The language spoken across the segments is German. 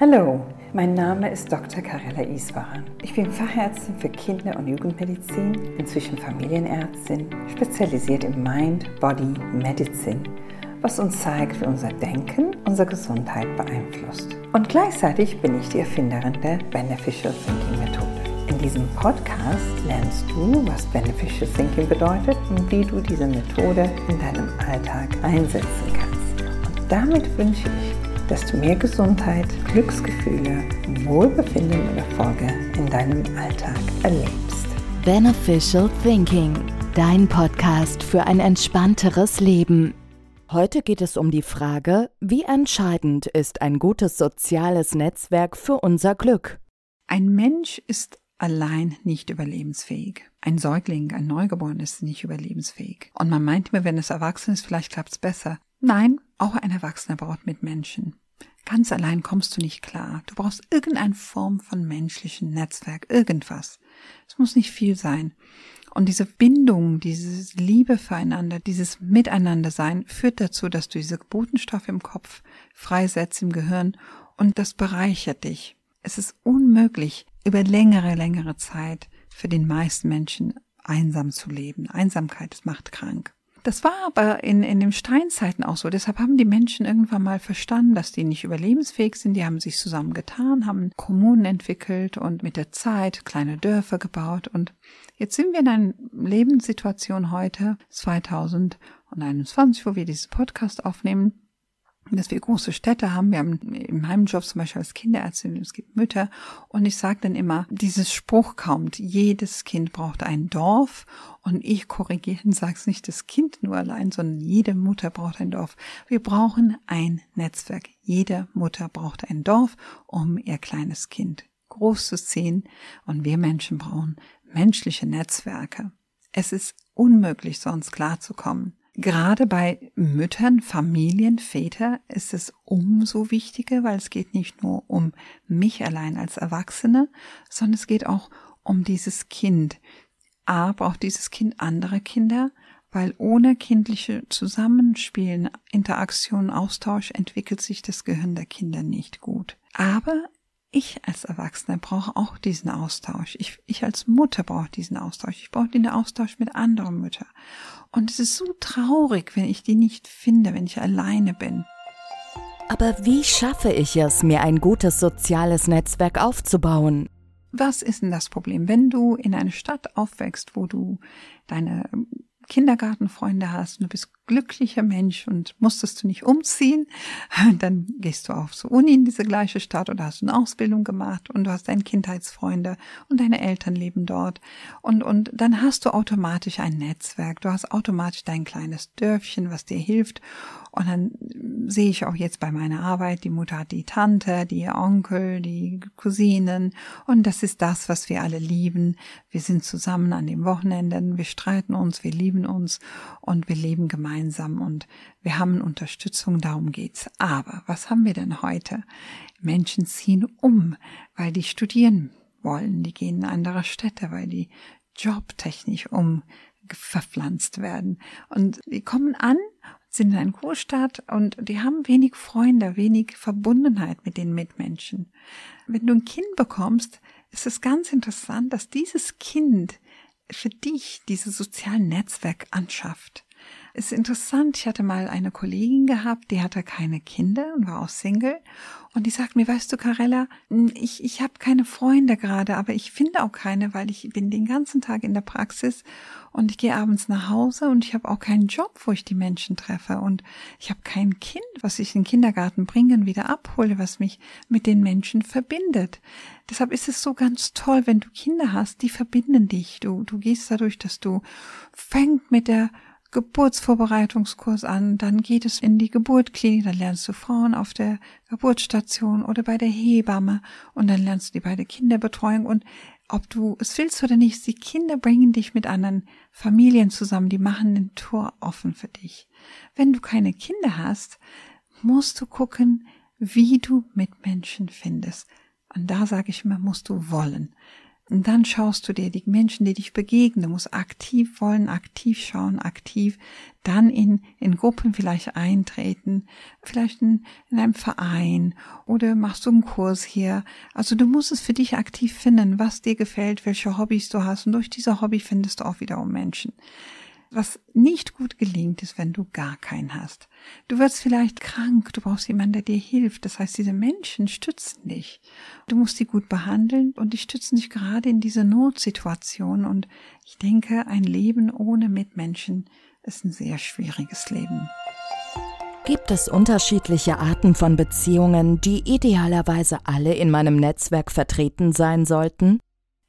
Hallo, mein Name ist Dr. Karella Iswaran. Ich bin Fachärztin für Kinder- und Jugendmedizin, inzwischen Familienärztin, spezialisiert im Mind, Body, Medicine, was uns zeigt, wie unser Denken unsere Gesundheit beeinflusst. Und gleichzeitig bin ich die Erfinderin der Beneficial Thinking Methode. In diesem Podcast lernst du, was Beneficial Thinking bedeutet und wie du diese Methode in deinem Alltag einsetzen kannst. Und damit wünsche ich dass du mehr Gesundheit, Glücksgefühle, Wohlbefinden und Erfolge in deinem Alltag erlebst. Beneficial Thinking, dein Podcast für ein entspannteres Leben. Heute geht es um die Frage, wie entscheidend ist ein gutes soziales Netzwerk für unser Glück? Ein Mensch ist allein nicht überlebensfähig. Ein Säugling, ein Neugeborenes ist nicht überlebensfähig. Und man meint immer, wenn es erwachsen ist, vielleicht klappt es besser. Nein, auch ein Erwachsener braucht Mitmenschen. Ganz allein kommst du nicht klar. Du brauchst irgendeine Form von menschlichen Netzwerk, irgendwas. Es muss nicht viel sein. Und diese Bindung, dieses Liebe füreinander, dieses Miteinandersein führt dazu, dass du diese Botenstoffe im Kopf freisetzt im Gehirn und das bereichert dich. Es ist unmöglich, über längere, längere Zeit für den meisten Menschen einsam zu leben. Einsamkeit, macht krank. Das war aber in, in den Steinzeiten auch so. Deshalb haben die Menschen irgendwann mal verstanden, dass die nicht überlebensfähig sind. Die haben sich zusammengetan, haben Kommunen entwickelt und mit der Zeit kleine Dörfer gebaut. Und jetzt sind wir in einer Lebenssituation heute, 2021, wo wir diesen Podcast aufnehmen, dass wir große Städte haben. Wir haben in meinem Job zum Beispiel als Kinderärztin, es gibt Mütter. Und ich sage dann immer, dieses Spruch kommt, jedes Kind braucht ein Dorf. Und ich korrigiere und sage es nicht das Kind nur allein, sondern jede Mutter braucht ein Dorf. Wir brauchen ein Netzwerk. Jede Mutter braucht ein Dorf, um ihr kleines Kind groß zu ziehen. Und wir Menschen brauchen menschliche Netzwerke. Es ist unmöglich, sonst klarzukommen. Gerade bei Müttern, Familien, Väter ist es umso wichtiger, weil es geht nicht nur um mich allein als Erwachsene, sondern es geht auch um dieses Kind. A, braucht dieses Kind andere Kinder, weil ohne kindliche Zusammenspielen, Interaktion, Austausch entwickelt sich das Gehirn der Kinder nicht gut. Aber ich als Erwachsener brauche auch diesen Austausch. Ich, ich als Mutter brauche diesen Austausch. Ich brauche den Austausch mit anderen Müttern. Und es ist so traurig, wenn ich die nicht finde, wenn ich alleine bin. Aber wie schaffe ich es, mir ein gutes soziales Netzwerk aufzubauen? Was ist denn das Problem? Wenn du in einer Stadt aufwächst, wo du deine Kindergartenfreunde hast und du bist glücklicher Mensch und musstest du nicht umziehen, dann gehst du auf zur Uni in diese gleiche Stadt oder hast eine Ausbildung gemacht und du hast deine Kindheitsfreunde und deine Eltern leben dort. Und, und dann hast du automatisch ein Netzwerk, du hast automatisch dein kleines Dörfchen, was dir hilft. Und dann sehe ich auch jetzt bei meiner Arbeit, die Mutter hat die Tante, die Onkel, die Cousinen. Und das ist das, was wir alle lieben. Wir sind zusammen an den Wochenenden, wir streiten uns, wir lieben uns und wir leben gemeinsam und wir haben Unterstützung, darum geht's. Aber was haben wir denn heute? Menschen ziehen um, weil die studieren wollen, die gehen in andere Städte, weil die jobtechnisch um verpflanzt werden. Und die kommen an sind in einer Großstadt und die haben wenig Freunde, wenig Verbundenheit mit den Mitmenschen. Wenn du ein Kind bekommst, ist es ganz interessant, dass dieses Kind für dich dieses soziale Netzwerk anschafft. Ist interessant, ich hatte mal eine Kollegin gehabt, die hatte keine Kinder und war auch Single. Und die sagt mir, weißt du, Carella, ich, ich habe keine Freunde gerade, aber ich finde auch keine, weil ich bin den ganzen Tag in der Praxis und ich gehe abends nach Hause und ich habe auch keinen Job, wo ich die Menschen treffe. Und ich habe kein Kind, was ich in den Kindergarten bringe und wieder abhole, was mich mit den Menschen verbindet. Deshalb ist es so ganz toll, wenn du Kinder hast, die verbinden dich. Du, du gehst dadurch, dass du fängt mit der Geburtsvorbereitungskurs an, dann geht es in die Geburtklinik, dann lernst du Frauen auf der Geburtsstation oder bei der Hebamme und dann lernst du die bei der Kinderbetreuung und ob du es willst oder nicht, die Kinder bringen dich mit anderen Familien zusammen, die machen den Tor offen für dich. Wenn du keine Kinder hast, musst du gucken, wie du mit Menschen findest. Und da sage ich immer, musst du wollen. Und dann schaust du dir die Menschen, die dich begegnen. Du musst aktiv wollen, aktiv schauen, aktiv dann in, in Gruppen vielleicht eintreten, vielleicht in, in einem Verein oder machst du einen Kurs hier. Also du musst es für dich aktiv finden, was dir gefällt, welche Hobbys du hast. Und durch diese Hobby findest du auch wiederum Menschen. Was nicht gut gelingt, ist, wenn du gar keinen hast. Du wirst vielleicht krank, du brauchst jemanden, der dir hilft. Das heißt, diese Menschen stützen dich. Du musst sie gut behandeln und die stützen dich gerade in dieser Notsituation. Und ich denke, ein Leben ohne Mitmenschen ist ein sehr schwieriges Leben. Gibt es unterschiedliche Arten von Beziehungen, die idealerweise alle in meinem Netzwerk vertreten sein sollten?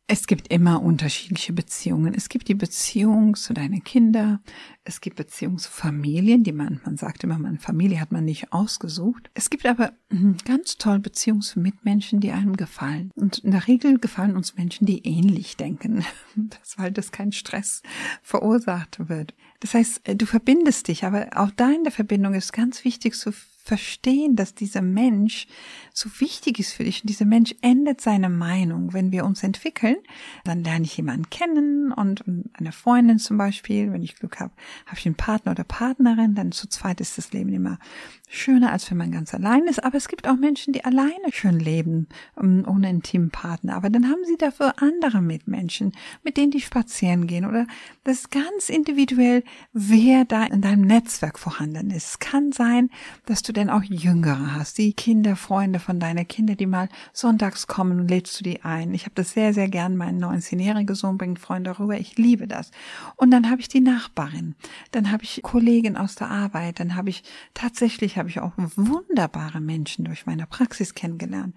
Es gibt immer unterschiedliche Beziehungen. Es gibt die Beziehung zu deinen Kindern. Es gibt Beziehungen zu Familien, die man, man sagt immer, meine Familie hat man nicht ausgesucht. Es gibt aber hm, ganz toll Beziehungen zu Mitmenschen, die einem gefallen. Und in der Regel gefallen uns Menschen, die ähnlich denken. Das, weil das kein Stress verursacht wird. Das heißt, du verbindest dich, aber auch da in der Verbindung ist ganz wichtig zu verstehen, dass dieser Mensch so wichtig ist für dich und dieser Mensch ändert seine Meinung. Wenn wir uns entwickeln, dann lerne ich jemanden kennen und eine Freundin zum Beispiel, wenn ich Glück habe, habe ich einen Partner oder Partnerin, dann zu zweit ist das Leben immer schöner, als wenn man ganz allein ist. Aber es gibt auch Menschen, die alleine schön leben, ähm, ohne intimen Partner. Aber dann haben sie dafür andere Mitmenschen, mit denen die spazieren gehen. Oder das ist ganz individuell, wer da in deinem Netzwerk vorhanden ist. Es kann sein, dass du denn auch Jüngere hast, die Kinderfreunde von deiner Kinder, die mal sonntags kommen und lädst du die ein. Ich habe das sehr, sehr gern. Mein 19-jähriger Sohn bringt Freunde rüber. Ich liebe das. Und dann habe ich die Nachbarin. Dann habe ich Kollegen aus der Arbeit. Dann habe ich tatsächlich habe ich auch wunderbare Menschen durch meine Praxis kennengelernt.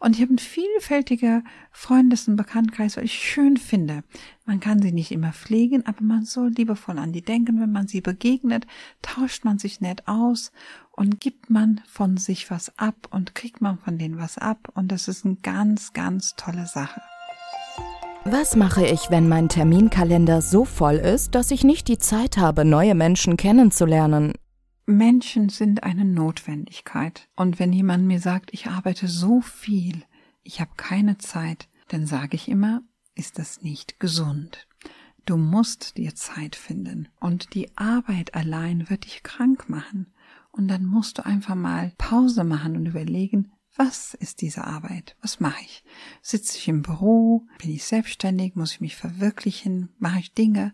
Und ich habe einen vielfältiger Freundes- und Bekanntkreis, weil ich schön finde. Man kann sie nicht immer pflegen, aber man soll liebevoll an die denken, wenn man sie begegnet, tauscht man sich nett aus und gibt man von sich was ab und kriegt man von denen was ab. Und das ist eine ganz, ganz tolle Sache. Was mache ich, wenn mein Terminkalender so voll ist, dass ich nicht die Zeit habe, neue Menschen kennenzulernen? Menschen sind eine Notwendigkeit. Und wenn jemand mir sagt, ich arbeite so viel, ich habe keine Zeit, dann sage ich immer, ist das nicht gesund. Du musst dir Zeit finden. Und die Arbeit allein wird dich krank machen. Und dann musst du einfach mal Pause machen und überlegen, was ist diese Arbeit? Was mache ich? Sitze ich im Büro? Bin ich selbstständig? Muss ich mich verwirklichen? Mache ich Dinge?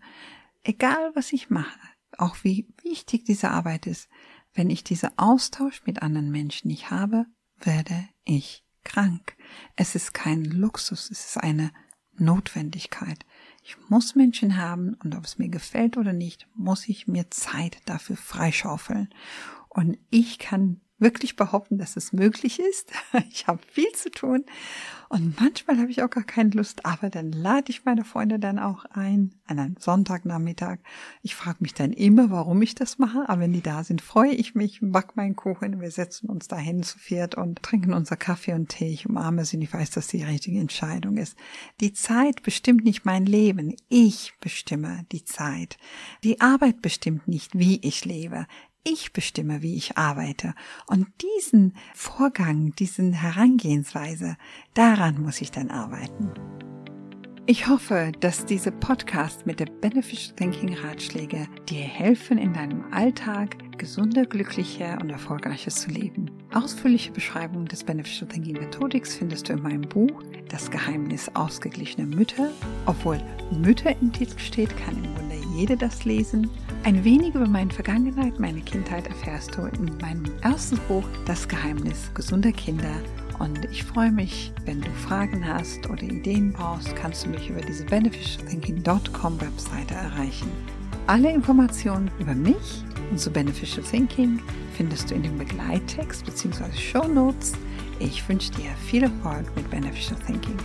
Egal, was ich mache, auch wie wichtig diese Arbeit ist. Wenn ich diesen Austausch mit anderen Menschen nicht habe, werde ich krank. Es ist kein Luxus, es ist eine Notwendigkeit. Ich muss Menschen haben und ob es mir gefällt oder nicht, muss ich mir Zeit dafür freischaufeln. Und ich kann wirklich behaupten, dass es möglich ist. Ich habe viel zu tun und manchmal habe ich auch gar keine Lust, aber dann lade ich meine Freunde dann auch ein an einem Sonntagnachmittag. Ich frage mich dann immer, warum ich das mache, aber wenn die da sind, freue ich mich, back meinen Kuchen, wir setzen uns dahin zu viert und trinken unser Kaffee und Tee. Ich umarme sie und ich weiß, dass die richtige Entscheidung ist. Die Zeit bestimmt nicht mein Leben, ich bestimme die Zeit. Die Arbeit bestimmt nicht, wie ich lebe. Ich bestimme, wie ich arbeite. Und diesen Vorgang, diesen Herangehensweise, daran muss ich dann arbeiten. Ich hoffe, dass diese Podcast mit der Beneficial Thinking Ratschläge dir helfen, in deinem Alltag gesunder, glücklicher und erfolgreicher zu leben. Ausführliche Beschreibungen des Beneficial Thinking Methodics findest du in meinem Buch Das Geheimnis ausgeglichener Mütter. Obwohl Mütter im Titel steht, kann im Wunder jede das lesen. Ein wenig über meine Vergangenheit, meine Kindheit erfährst du in meinem ersten Buch Das Geheimnis gesunder Kinder. Und ich freue mich, wenn du Fragen hast oder Ideen brauchst, kannst du mich über diese beneficialthinking.com Webseite erreichen. Alle Informationen über mich und zu Beneficial Thinking findest du in dem Begleittext bzw. Show Notes. Ich wünsche dir viel Erfolg mit Beneficial Thinking.